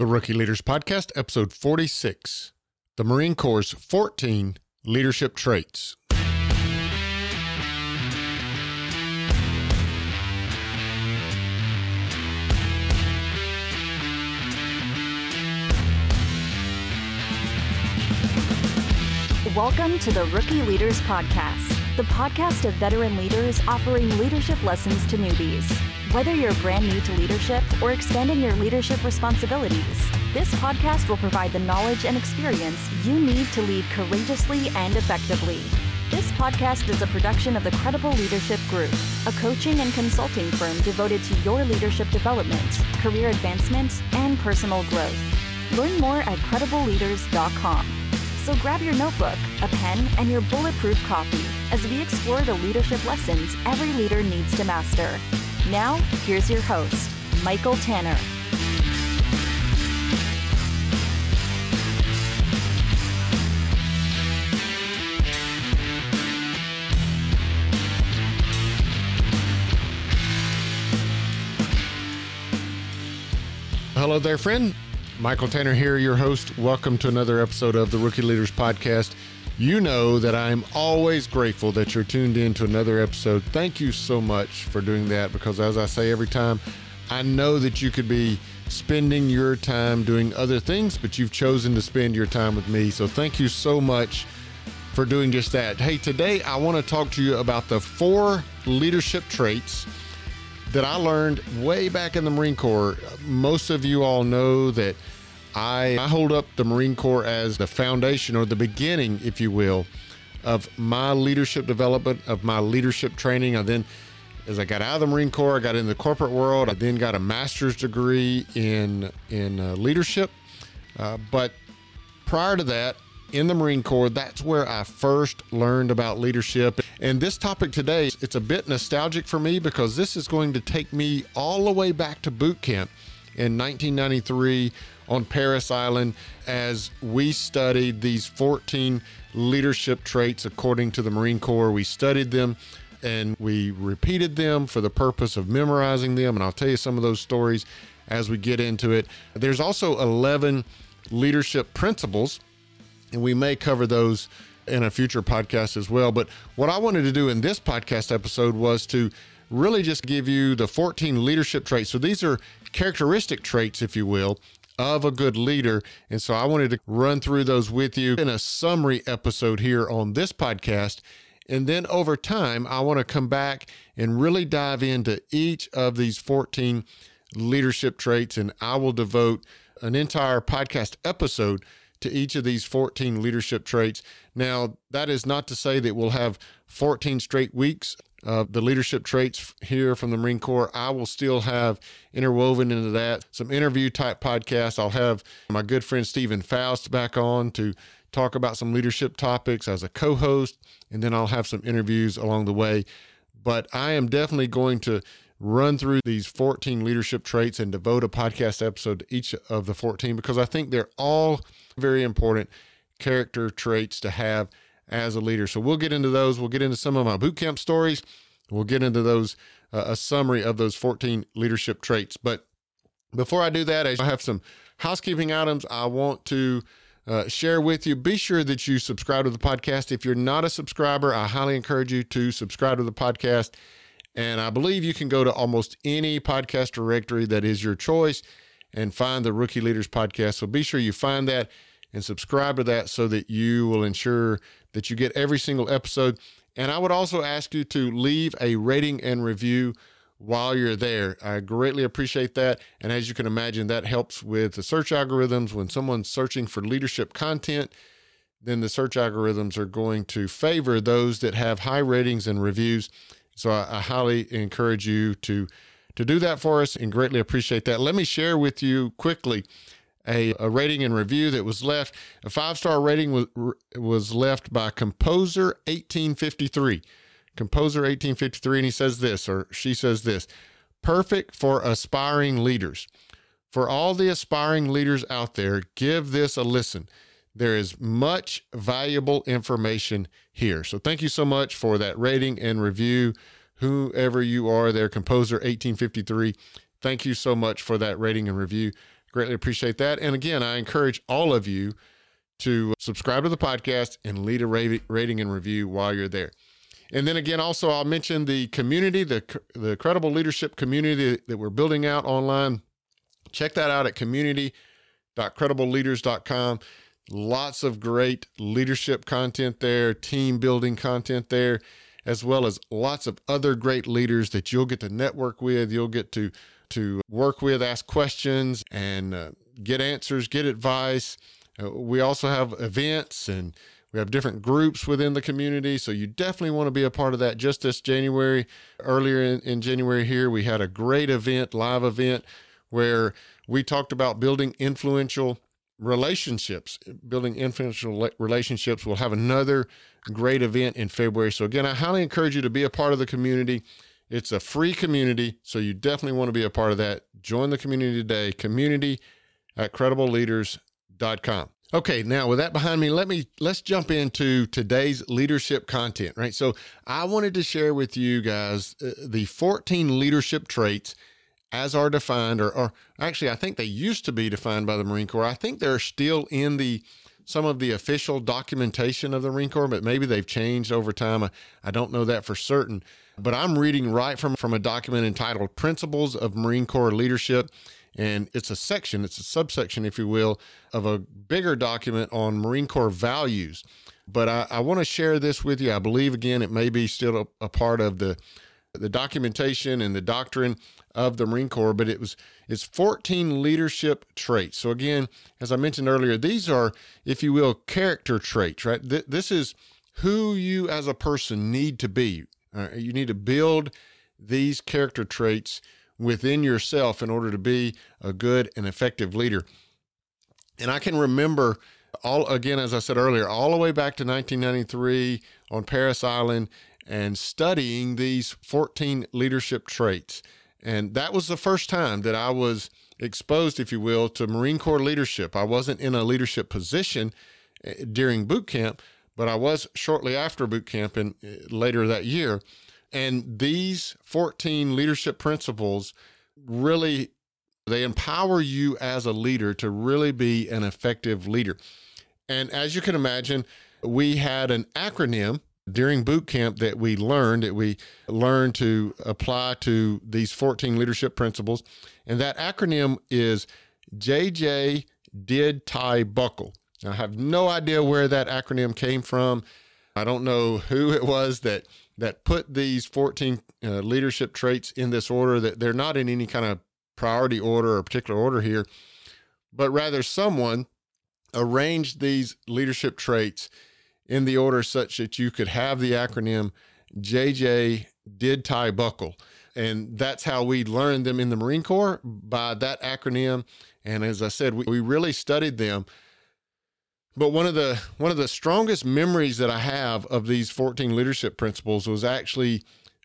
The Rookie Leaders Podcast, episode 46 The Marine Corps' 14 Leadership Traits. Welcome to the Rookie Leaders Podcast, the podcast of veteran leaders offering leadership lessons to newbies. Whether you're brand new to leadership or expanding your leadership responsibilities, this podcast will provide the knowledge and experience you need to lead courageously and effectively. This podcast is a production of the Credible Leadership Group, a coaching and consulting firm devoted to your leadership development, career advancement, and personal growth. Learn more at credibleleaders.com. So grab your notebook, a pen, and your bulletproof coffee as we explore the leadership lessons every leader needs to master. Now, here's your host, Michael Tanner. Hello there, friend. Michael Tanner here, your host. Welcome to another episode of the Rookie Leaders Podcast. You know that I'm always grateful that you're tuned in to another episode. Thank you so much for doing that because, as I say every time, I know that you could be spending your time doing other things, but you've chosen to spend your time with me. So, thank you so much for doing just that. Hey, today I want to talk to you about the four leadership traits that I learned way back in the Marine Corps. Most of you all know that I, I hold up the Marine Corps as the foundation or the beginning, if you will, of my leadership development, of my leadership training. I then, as I got out of the Marine Corps, I got into the corporate world. I then got a master's degree in in uh, leadership. Uh, but prior to that, in the Marine Corps, that's where I first learned about leadership. And this topic today, it's a bit nostalgic for me because this is going to take me all the way back to boot camp in 1993 on Parris Island as we studied these 14 leadership traits according to the Marine Corps. We studied them and we repeated them for the purpose of memorizing them. And I'll tell you some of those stories as we get into it. There's also 11 leadership principles and we may cover those in a future podcast as well. But what I wanted to do in this podcast episode was to really just give you the 14 leadership traits. So these are characteristic traits, if you will, of a good leader. And so I wanted to run through those with you in a summary episode here on this podcast. And then over time, I want to come back and really dive into each of these 14 leadership traits. And I will devote an entire podcast episode to each of these 14 leadership traits. Now, that is not to say that we'll have 14 straight weeks of the leadership traits here from the Marine Corps. I will still have interwoven into that some interview type podcasts. I'll have my good friend Stephen Faust back on to talk about some leadership topics as a co host, and then I'll have some interviews along the way. But I am definitely going to run through these 14 leadership traits and devote a podcast episode to each of the 14 because I think they're all very important character traits to have as a leader. So we'll get into those. We'll get into some of my boot camp stories. We'll get into those, uh, a summary of those 14 leadership traits. But before I do that, I have some housekeeping items I want to uh, share with you. Be sure that you subscribe to the podcast. If you're not a subscriber, I highly encourage you to subscribe to the podcast. And I believe you can go to almost any podcast directory that is your choice and find the Rookie Leaders podcast. So be sure you find that and subscribe to that so that you will ensure that you get every single episode. And I would also ask you to leave a rating and review while you're there. I greatly appreciate that. And as you can imagine, that helps with the search algorithms. When someone's searching for leadership content, then the search algorithms are going to favor those that have high ratings and reviews. So I, I highly encourage you to to do that for us and greatly appreciate that. Let me share with you quickly a, a rating and review that was left. A five star rating was, was left by Composer 1853. Composer 1853, and he says this, or she says this perfect for aspiring leaders. For all the aspiring leaders out there, give this a listen. There is much valuable information here. So, thank you so much for that rating and review whoever you are there, Composer 1853. Thank you so much for that rating and review. Greatly appreciate that. And again, I encourage all of you to subscribe to the podcast and lead a rating and review while you're there. And then again, also, I'll mention the community, the, the credible leadership community that we're building out online. Check that out at community.credibleleaders.com. Lots of great leadership content there, team building content there, as well as lots of other great leaders that you'll get to network with. You'll get to to work with, ask questions, and uh, get answers, get advice. Uh, we also have events and we have different groups within the community. So you definitely want to be a part of that. Just this January, earlier in, in January here, we had a great event, live event, where we talked about building influential relationships, building influential relationships. We'll have another great event in February. So, again, I highly encourage you to be a part of the community. It's a free community, so you definitely want to be a part of that. Join the community today, community at credibleleaders.com. Okay, now with that behind me, let me let's jump into today's leadership content, right? So, I wanted to share with you guys uh, the 14 leadership traits as are defined or, or actually I think they used to be defined by the Marine Corps. I think they're still in the some of the official documentation of the Marine Corps, but maybe they've changed over time. I, I don't know that for certain. But I'm reading right from, from a document entitled Principles of Marine Corps Leadership. And it's a section, it's a subsection, if you will, of a bigger document on Marine Corps values. But I, I want to share this with you. I believe, again, it may be still a, a part of the the documentation and the doctrine of the Marine Corps, but it was it's 14 leadership traits. So again, as I mentioned earlier, these are, if you will, character traits, right? Th- this is who you as a person need to be. Uh, you need to build these character traits within yourself in order to be a good and effective leader. And I can remember all again, as I said earlier, all the way back to 1993 on Parris Island and studying these 14 leadership traits. And that was the first time that I was exposed, if you will, to Marine Corps leadership. I wasn't in a leadership position eh, during boot camp, but I was shortly after boot camp and uh, later that year. And these 14 leadership principles really they empower you as a leader to really be an effective leader. And as you can imagine, we had an acronym during boot camp that we learned that we learned to apply to these 14 leadership principles. And that acronym is JJ did tie buckle. I have no idea where that acronym came from. I don't know who it was that that put these 14 uh, leadership traits in this order that they're not in any kind of priority order or particular order here, but rather someone arranged these leadership traits in the order such that you could have the acronym JJ did tie buckle. And that's how we learned them in the Marine Corps by that acronym. And as I said, we, we really studied them but one of the one of the strongest memories that I have of these 14 leadership principles was actually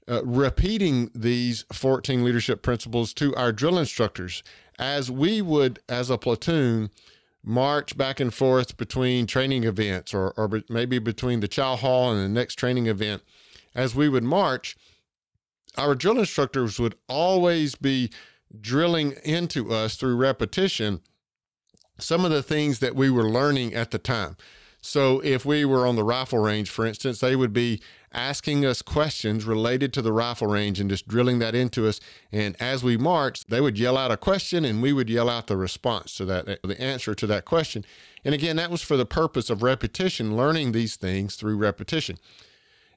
uh, repeating these 14 leadership principles to our drill instructors as we would as a platoon march back and forth between training events or, or maybe between the chow hall and the next training event as we would march our drill instructors would always be drilling into us through repetition some of the things that we were learning at the time. So, if we were on the rifle range, for instance, they would be asking us questions related to the rifle range and just drilling that into us. And as we marched, they would yell out a question and we would yell out the response to that, the answer to that question. And again, that was for the purpose of repetition, learning these things through repetition.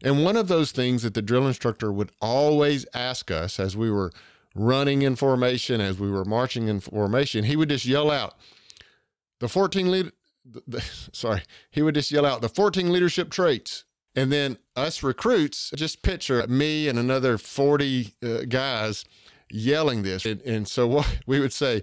And one of those things that the drill instructor would always ask us as we were running in formation, as we were marching in formation, he would just yell out, the 14 lead, the, the, sorry, he would just yell out the 14 leadership traits. And then us recruits just picture me and another 40 uh, guys yelling this. And, and so what we would say,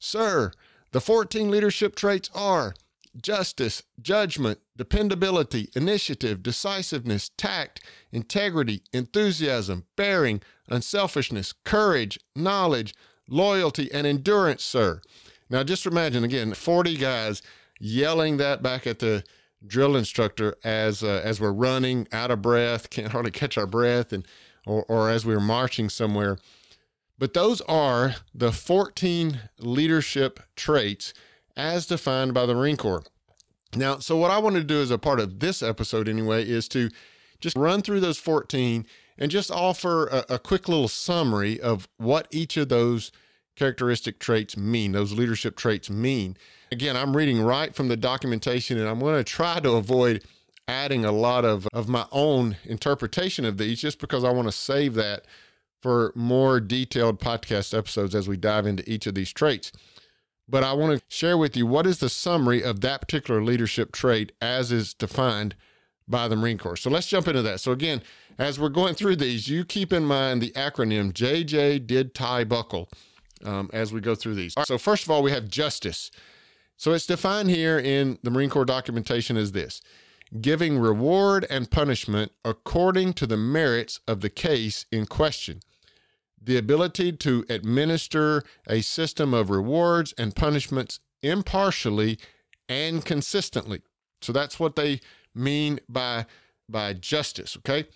sir, the 14 leadership traits are justice, judgment, dependability, initiative, decisiveness, tact, integrity, enthusiasm, bearing, unselfishness, courage, knowledge, loyalty, and endurance, sir. Now, just imagine again, 40 guys yelling that back at the drill instructor as uh, as we're running out of breath, can't hardly catch our breath, and or, or as we we're marching somewhere. But those are the 14 leadership traits as defined by the Marine Corps. Now, so what I want to do as a part of this episode anyway is to just run through those 14 and just offer a, a quick little summary of what each of those characteristic traits mean, those leadership traits mean. Again, I'm reading right from the documentation and I'm going to try to avoid adding a lot of, of my own interpretation of these just because I want to save that for more detailed podcast episodes as we dive into each of these traits. But I want to share with you what is the summary of that particular leadership trait as is defined by the Marine Corps. So let's jump into that. So, again, as we're going through these, you keep in mind the acronym JJ did tie buckle um, as we go through these. so, first of all, we have justice. So, it's defined here in the Marine Corps documentation as this giving reward and punishment according to the merits of the case in question. The ability to administer a system of rewards and punishments impartially and consistently. So that's what they mean by by justice, okay?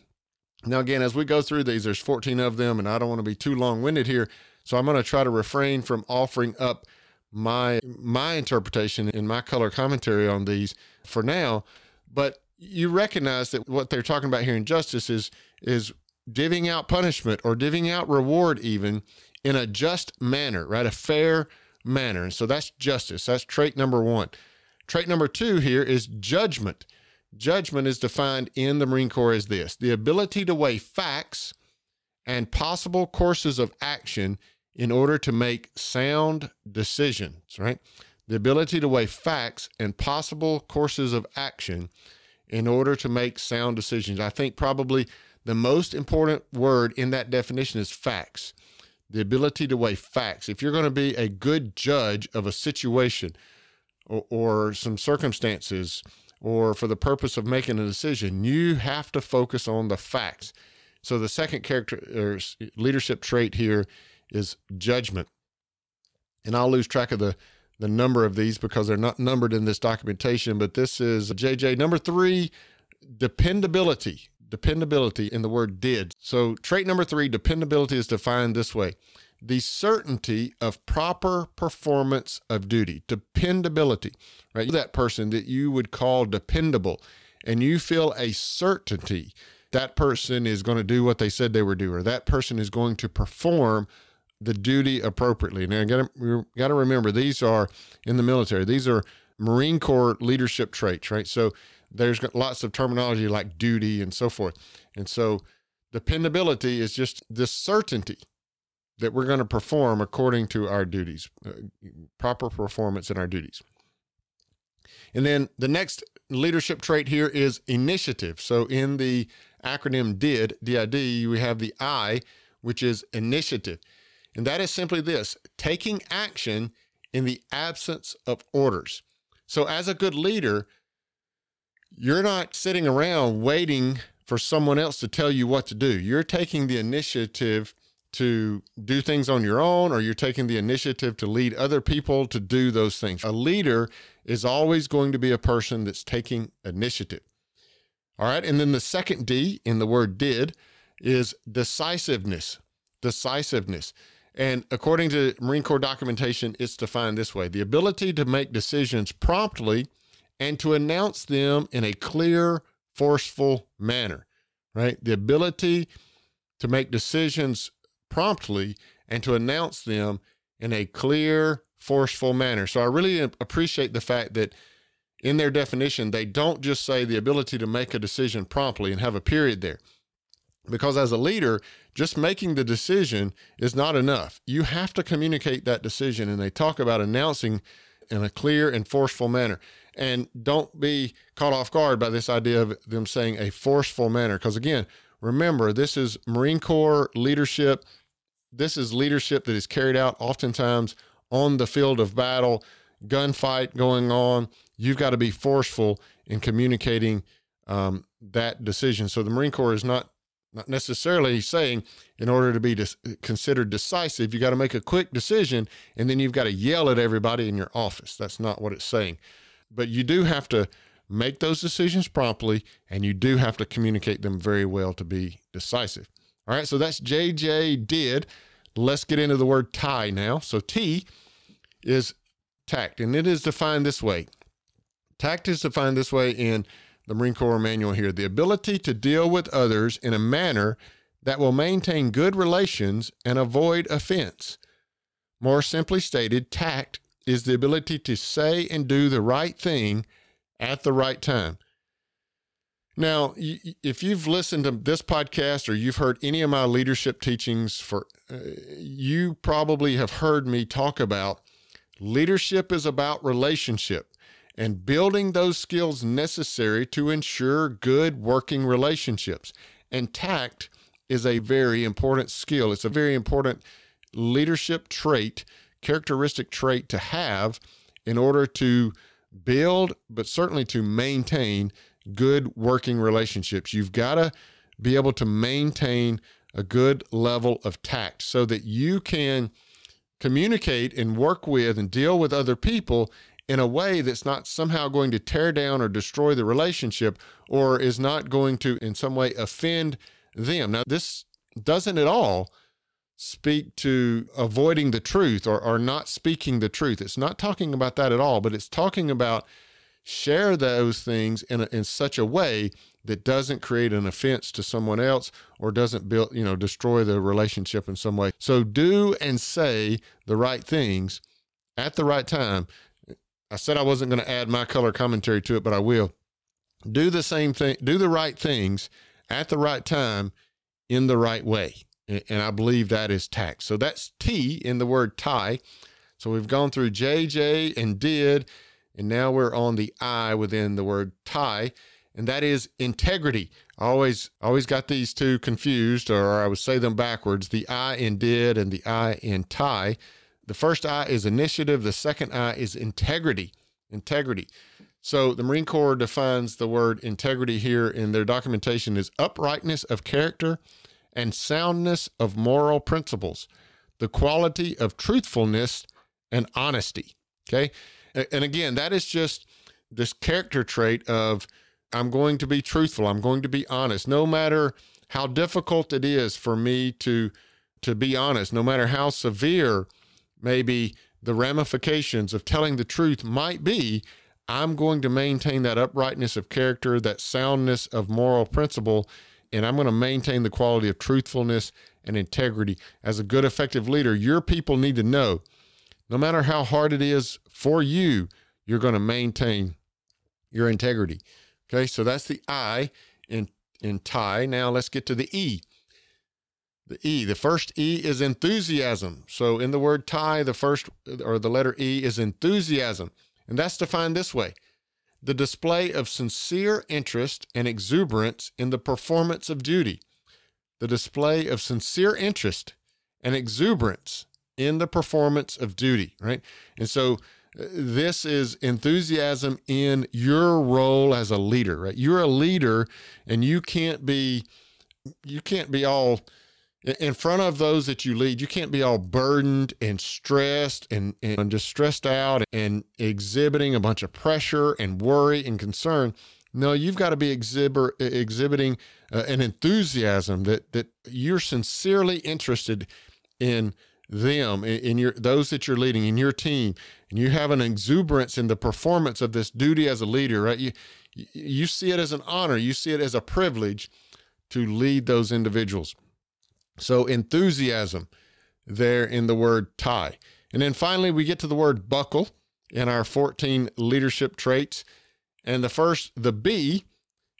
Now again, as we go through these there's 14 of them and I don't want to be too long-winded here, so I'm going to try to refrain from offering up my my interpretation and my color commentary on these for now, but you recognize that what they're talking about here in justice is is divvying out punishment or divvying out reward even in a just manner, right? A fair manner. And so that's justice. That's trait number one. Trait number two here is judgment. Judgment is defined in the Marine Corps as this the ability to weigh facts and possible courses of action in order to make sound decisions, right? The ability to weigh facts and possible courses of action in order to make sound decisions. I think probably the most important word in that definition is facts. The ability to weigh facts. If you're going to be a good judge of a situation or, or some circumstances, or for the purpose of making a decision, you have to focus on the facts. So the second character or leadership trait here is judgment. And I'll lose track of the the number of these because they're not numbered in this documentation, but this is JJ number 3 dependability. Dependability in the word did. So trait number 3 dependability is defined this way. The certainty of proper performance of duty, dependability, right? That person that you would call dependable, and you feel a certainty that person is going to do what they said they were do, or that person is going to perform the duty appropriately. Now, to got to remember these are in the military. These are Marine Corps leadership traits, right? So there's lots of terminology like duty and so forth. And so dependability is just the certainty that we're going to perform according to our duties, uh, proper performance in our duties. And then the next leadership trait here is initiative. So in the acronym DID, DID, we have the I, which is initiative. And that is simply this taking action in the absence of orders. So, as a good leader, you're not sitting around waiting for someone else to tell you what to do. You're taking the initiative to do things on your own, or you're taking the initiative to lead other people to do those things. A leader is always going to be a person that's taking initiative. All right. And then the second D in the word did is decisiveness. Decisiveness. And according to Marine Corps documentation, it's defined this way the ability to make decisions promptly and to announce them in a clear, forceful manner, right? The ability to make decisions promptly and to announce them in a clear, forceful manner. So I really appreciate the fact that in their definition, they don't just say the ability to make a decision promptly and have a period there. Because as a leader, just making the decision is not enough. You have to communicate that decision. And they talk about announcing in a clear and forceful manner. And don't be caught off guard by this idea of them saying a forceful manner. Because again, remember, this is Marine Corps leadership. This is leadership that is carried out oftentimes on the field of battle, gunfight going on. You've got to be forceful in communicating um, that decision. So the Marine Corps is not not necessarily saying in order to be dis- considered decisive, you got to make a quick decision and then you've got to yell at everybody in your office. That's not what it's saying. But you do have to make those decisions promptly and you do have to communicate them very well to be decisive. All right, so that's JJ did. let's get into the word tie now. So T is tact, and it is defined this way. Tact is defined this way in the Marine Corps manual here the ability to deal with others in a manner that will maintain good relations and avoid offense. More simply stated, tact is the ability to say and do the right thing at the right time. Now, if you've listened to this podcast or you've heard any of my leadership teachings for uh, you probably have heard me talk about leadership is about relationship and building those skills necessary to ensure good working relationships. And tact is a very important skill. It's a very important leadership trait, characteristic trait to have in order to build, but certainly to maintain good working relationships. You've got to be able to maintain a good level of tact so that you can communicate and work with and deal with other people in a way that's not somehow going to tear down or destroy the relationship or is not going to in some way offend them. Now, this doesn't at all speak to avoiding the truth or, or not speaking the truth. It's not talking about that at all, but it's talking about share those things in, a, in such a way that doesn't create an offense to someone else or doesn't build, you know, destroy the relationship in some way. So do and say the right things at the right time I said I wasn't going to add my color commentary to it, but I will. Do the same thing, do the right things at the right time in the right way. And I believe that is tact. So that's T in the word tie. So we've gone through JJ and did, and now we're on the I within the word tie, and that is integrity. I always always got these two confused, or I would say them backwards: the I in did and the I in tie. The first I is initiative, the second I is integrity. Integrity. So the Marine Corps defines the word integrity here in their documentation as uprightness of character and soundness of moral principles, the quality of truthfulness and honesty. Okay. And again, that is just this character trait of I'm going to be truthful, I'm going to be honest, no matter how difficult it is for me to to be honest, no matter how severe maybe the ramifications of telling the truth might be I'm going to maintain that uprightness of character, that soundness of moral principle, and I'm going to maintain the quality of truthfulness and integrity. As a good, effective leader, your people need to know no matter how hard it is for you, you're going to maintain your integrity. Okay, so that's the I in, in tie. Now let's get to the E. The E, the first E is enthusiasm. So in the word tie, the first or the letter E is enthusiasm. And that's defined this way the display of sincere interest and exuberance in the performance of duty. The display of sincere interest and exuberance in the performance of duty, right? And so this is enthusiasm in your role as a leader, right? You're a leader and you can't be you can't be all in front of those that you lead, you can't be all burdened and stressed and, and just stressed out and exhibiting a bunch of pressure and worry and concern. No, you've got to be exhibit, exhibiting uh, an enthusiasm that, that you're sincerely interested in them, in, your those that you're leading, in your team, and you have an exuberance in the performance of this duty as a leader, right? You you see it as an honor, you see it as a privilege to lead those individuals. So enthusiasm there in the word tie. And then finally, we get to the word buckle in our 14 leadership traits. And the first, the B,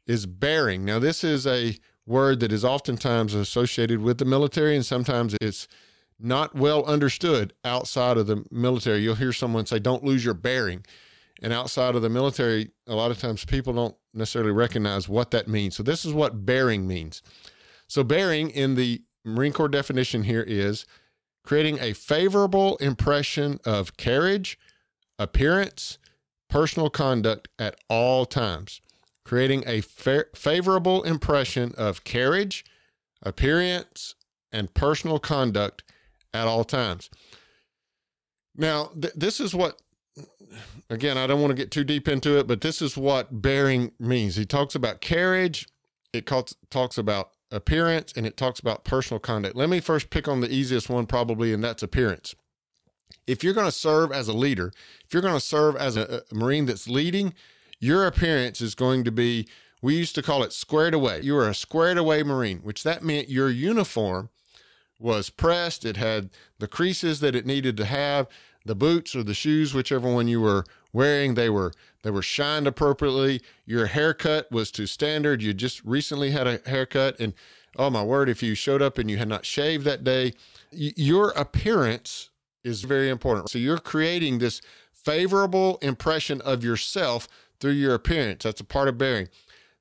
is bearing. Now, this is a word that is oftentimes associated with the military, and sometimes it's not well understood outside of the military. You'll hear someone say, Don't lose your bearing. And outside of the military, a lot of times people don't necessarily recognize what that means. So, this is what bearing means. So, bearing in the Marine Corps definition here is creating a favorable impression of carriage, appearance, personal conduct at all times. Creating a fa- favorable impression of carriage, appearance, and personal conduct at all times. Now, th- this is what, again, I don't want to get too deep into it, but this is what bearing means. He talks about carriage, it talks about appearance and it talks about personal conduct. Let me first pick on the easiest one, probably, and that's appearance. If you're going to serve as a leader, if you're going to serve as a, a Marine that's leading, your appearance is going to be, we used to call it squared away. You were a squared away Marine, which that meant your uniform was pressed. It had the creases that it needed to have. The boots or the shoes, whichever one you were wearing, they were they were shined appropriately. Your haircut was to standard. You just recently had a haircut, and oh my word, if you showed up and you had not shaved that day, y- your appearance is very important. So you're creating this favorable impression of yourself through your appearance. That's a part of bearing.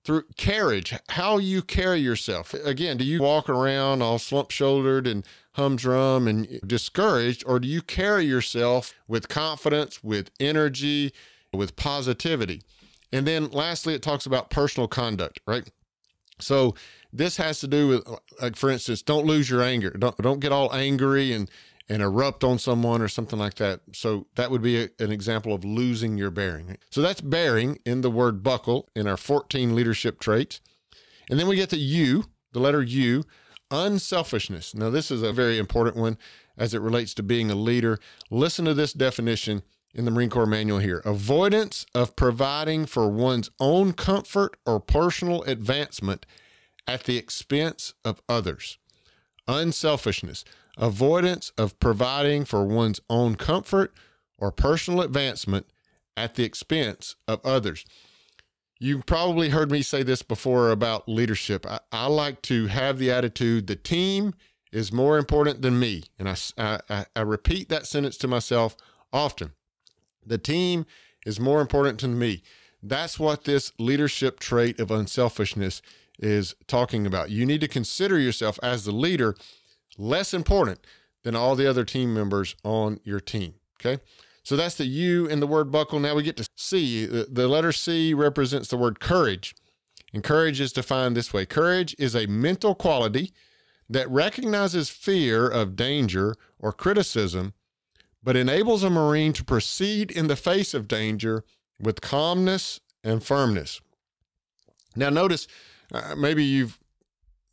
Through carriage, how you carry yourself. Again, do you walk around all slump shouldered and humdrum and discouraged, or do you carry yourself with confidence, with energy, with positivity? And then lastly, it talks about personal conduct, right? So this has to do with, like, for instance, don't lose your anger. Don't don't get all angry and and erupt on someone or something like that. So that would be a, an example of losing your bearing. So that's bearing in the word buckle in our 14 leadership traits. And then we get to U, the letter U, unselfishness. Now, this is a very important one as it relates to being a leader. Listen to this definition in the Marine Corps manual here avoidance of providing for one's own comfort or personal advancement at the expense of others. Unselfishness, avoidance of providing for one's own comfort or personal advancement at the expense of others. You've probably heard me say this before about leadership. I, I, like to have the attitude the team is more important than me. And I, I, I repeat that sentence to myself often. The team is more important than me. That's what this leadership trait of unselfishness is talking about. You need to consider yourself as the leader less important than all the other team members on your team. Okay. So that's the U in the word buckle. Now we get to C. The letter C represents the word courage. And courage is defined this way courage is a mental quality that recognizes fear of danger or criticism, but enables a Marine to proceed in the face of danger with calmness and firmness. Now, notice uh, maybe you've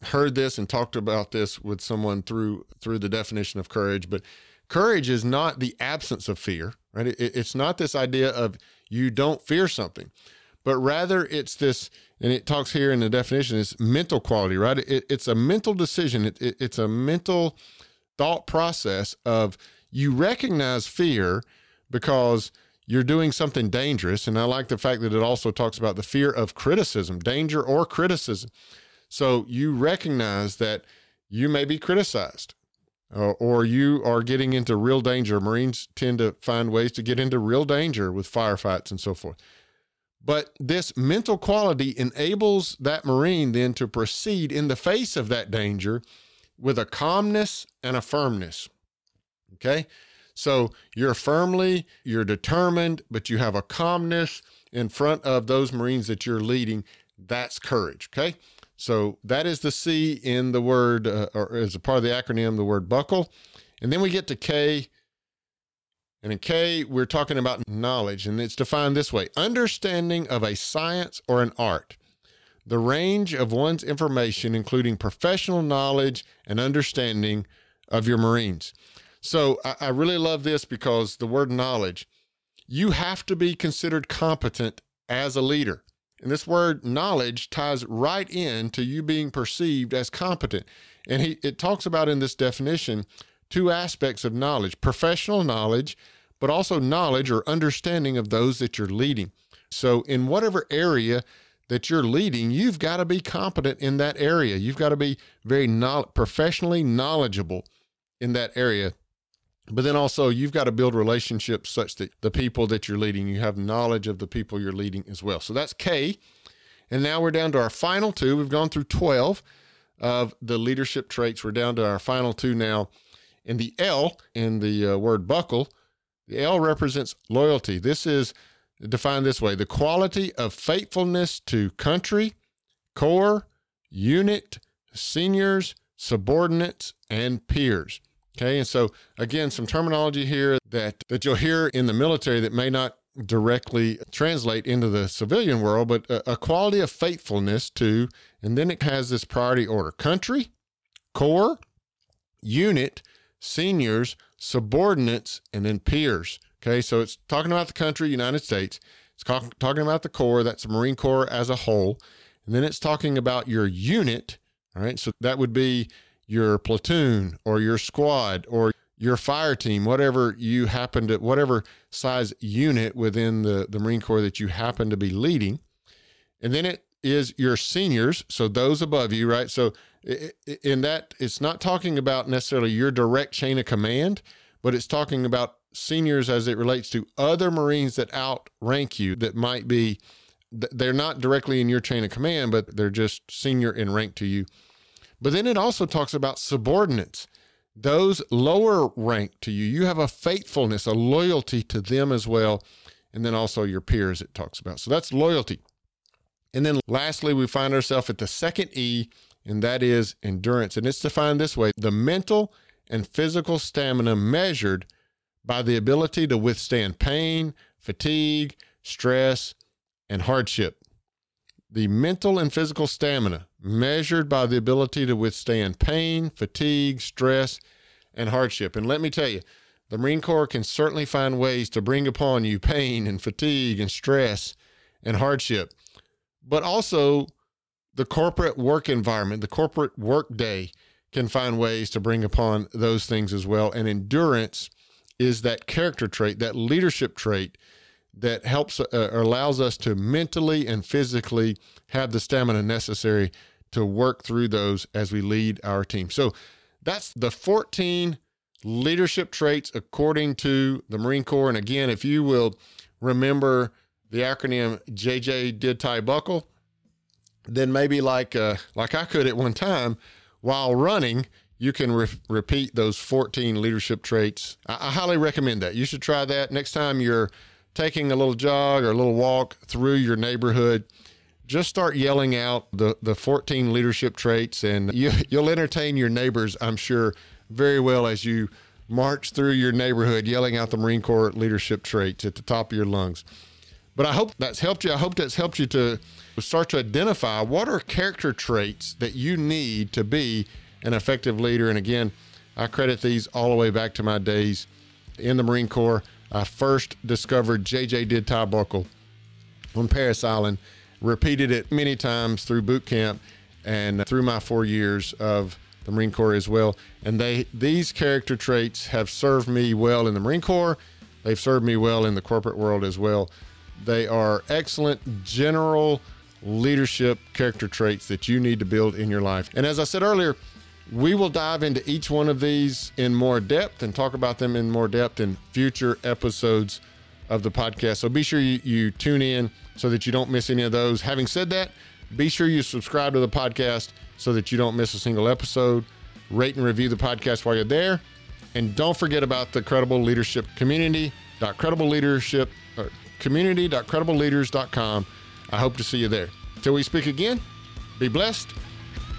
heard this and talked about this with someone through through the definition of courage, but courage is not the absence of fear, right? It, it's not this idea of you don't fear something, but rather it's this, and it talks here in the definition, is mental quality, right? It, it's a mental decision. It, it's a mental thought process of you recognize fear because you're doing something dangerous. And I like the fact that it also talks about the fear of criticism, danger or criticism. So you recognize that you may be criticized uh, or you are getting into real danger. Marines tend to find ways to get into real danger with firefights and so forth. But this mental quality enables that Marine then to proceed in the face of that danger with a calmness and a firmness. Okay. So you're firmly, you're determined, but you have a calmness in front of those Marines that you're leading. That's courage. Okay. So that is the C in the word, uh, or as a part of the acronym, the word buckle. And then we get to K. And in K, we're talking about knowledge, and it's defined this way understanding of a science or an art. The range of one's information, including professional knowledge and understanding of your Marines. So I, I really love this because the word knowledge, you have to be considered competent as a leader. And this word knowledge ties right in to you being perceived as competent. And he, it talks about in this definition two aspects of knowledge professional knowledge, but also knowledge or understanding of those that you're leading. So, in whatever area that you're leading, you've got to be competent in that area. You've got to be very professionally knowledgeable in that area but then also, you've got to build relationships such that the people that you're leading, you have knowledge of the people you're leading as well. So that's K. And now we're down to our final two. We've gone through 12 of the leadership traits. We're down to our final two now. And the L, in the uh, word buckle, the L represents loyalty. This is defined this way the quality of faithfulness to country, corps, unit, seniors, subordinates, and peers. Okay, and so again, some terminology here that that you'll hear in the military that may not directly translate into the civilian world, but a, a quality of faithfulness to, and then it has this priority order country, corps, unit, seniors, subordinates, and then peers. Okay, so it's talking about the country, United States. It's talking about the Corps, that's the Marine Corps as a whole. And then it's talking about your unit. All right, so that would be your platoon or your squad or your fire team, whatever you happen to, whatever size unit within the, the Marine Corps that you happen to be leading. And then it is your seniors, so those above you, right? So in that, it's not talking about necessarily your direct chain of command, but it's talking about seniors as it relates to other Marines that outrank you that might be, they're not directly in your chain of command, but they're just senior in rank to you. But then it also talks about subordinates, those lower rank to you. You have a faithfulness, a loyalty to them as well. And then also your peers, it talks about. So that's loyalty. And then lastly, we find ourselves at the second E, and that is endurance. And it's defined this way the mental and physical stamina measured by the ability to withstand pain, fatigue, stress, and hardship. The mental and physical stamina measured by the ability to withstand pain, fatigue, stress, and hardship. And let me tell you, the Marine Corps can certainly find ways to bring upon you pain and fatigue and stress and hardship. But also, the corporate work environment, the corporate work day can find ways to bring upon those things as well. And endurance is that character trait, that leadership trait that helps uh, allows us to mentally and physically have the stamina necessary to work through those as we lead our team. So that's the 14 leadership traits according to the Marine Corps. And again, if you will remember the acronym JJ did tie buckle, then maybe like uh, like I could at one time while running, you can re- repeat those 14 leadership traits. I-, I highly recommend that. You should try that next time you're taking a little jog or a little walk through your neighborhood just start yelling out the, the 14 leadership traits and you, you'll entertain your neighbors, I'm sure, very well as you march through your neighborhood yelling out the Marine Corps leadership traits at the top of your lungs. But I hope that's helped you. I hope that's helped you to start to identify what are character traits that you need to be an effective leader. And again, I credit these all the way back to my days in the Marine Corps. I first discovered JJ did tie buckle on Parris Island repeated it many times through boot camp and through my four years of the Marine Corps as well. And they these character traits have served me well in the Marine Corps. They've served me well in the corporate world as well. They are excellent general leadership character traits that you need to build in your life. And as I said earlier, we will dive into each one of these in more depth and talk about them in more depth in future episodes of the podcast. So be sure you, you tune in so that you don't miss any of those. Having said that, be sure you subscribe to the podcast so that you don't miss a single episode. Rate and review the podcast while you're there. And don't forget about the Credible Leadership Community. Credible Leadership community.credibleleaders.com. I hope to see you there. Till we speak again, be blessed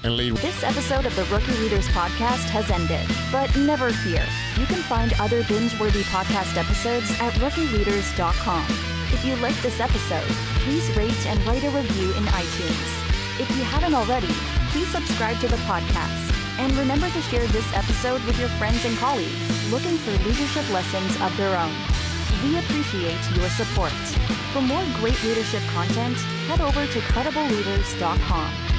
and lead. This episode of the Rookie Leaders Podcast has ended, but never fear. You can find other binge-worthy podcast episodes at rookieleaders.com. If you liked this episode, please rate and write a review in iTunes. If you haven't already, please subscribe to the podcast. And remember to share this episode with your friends and colleagues looking for leadership lessons of their own. We appreciate your support. For more great leadership content, head over to credibleleaders.com.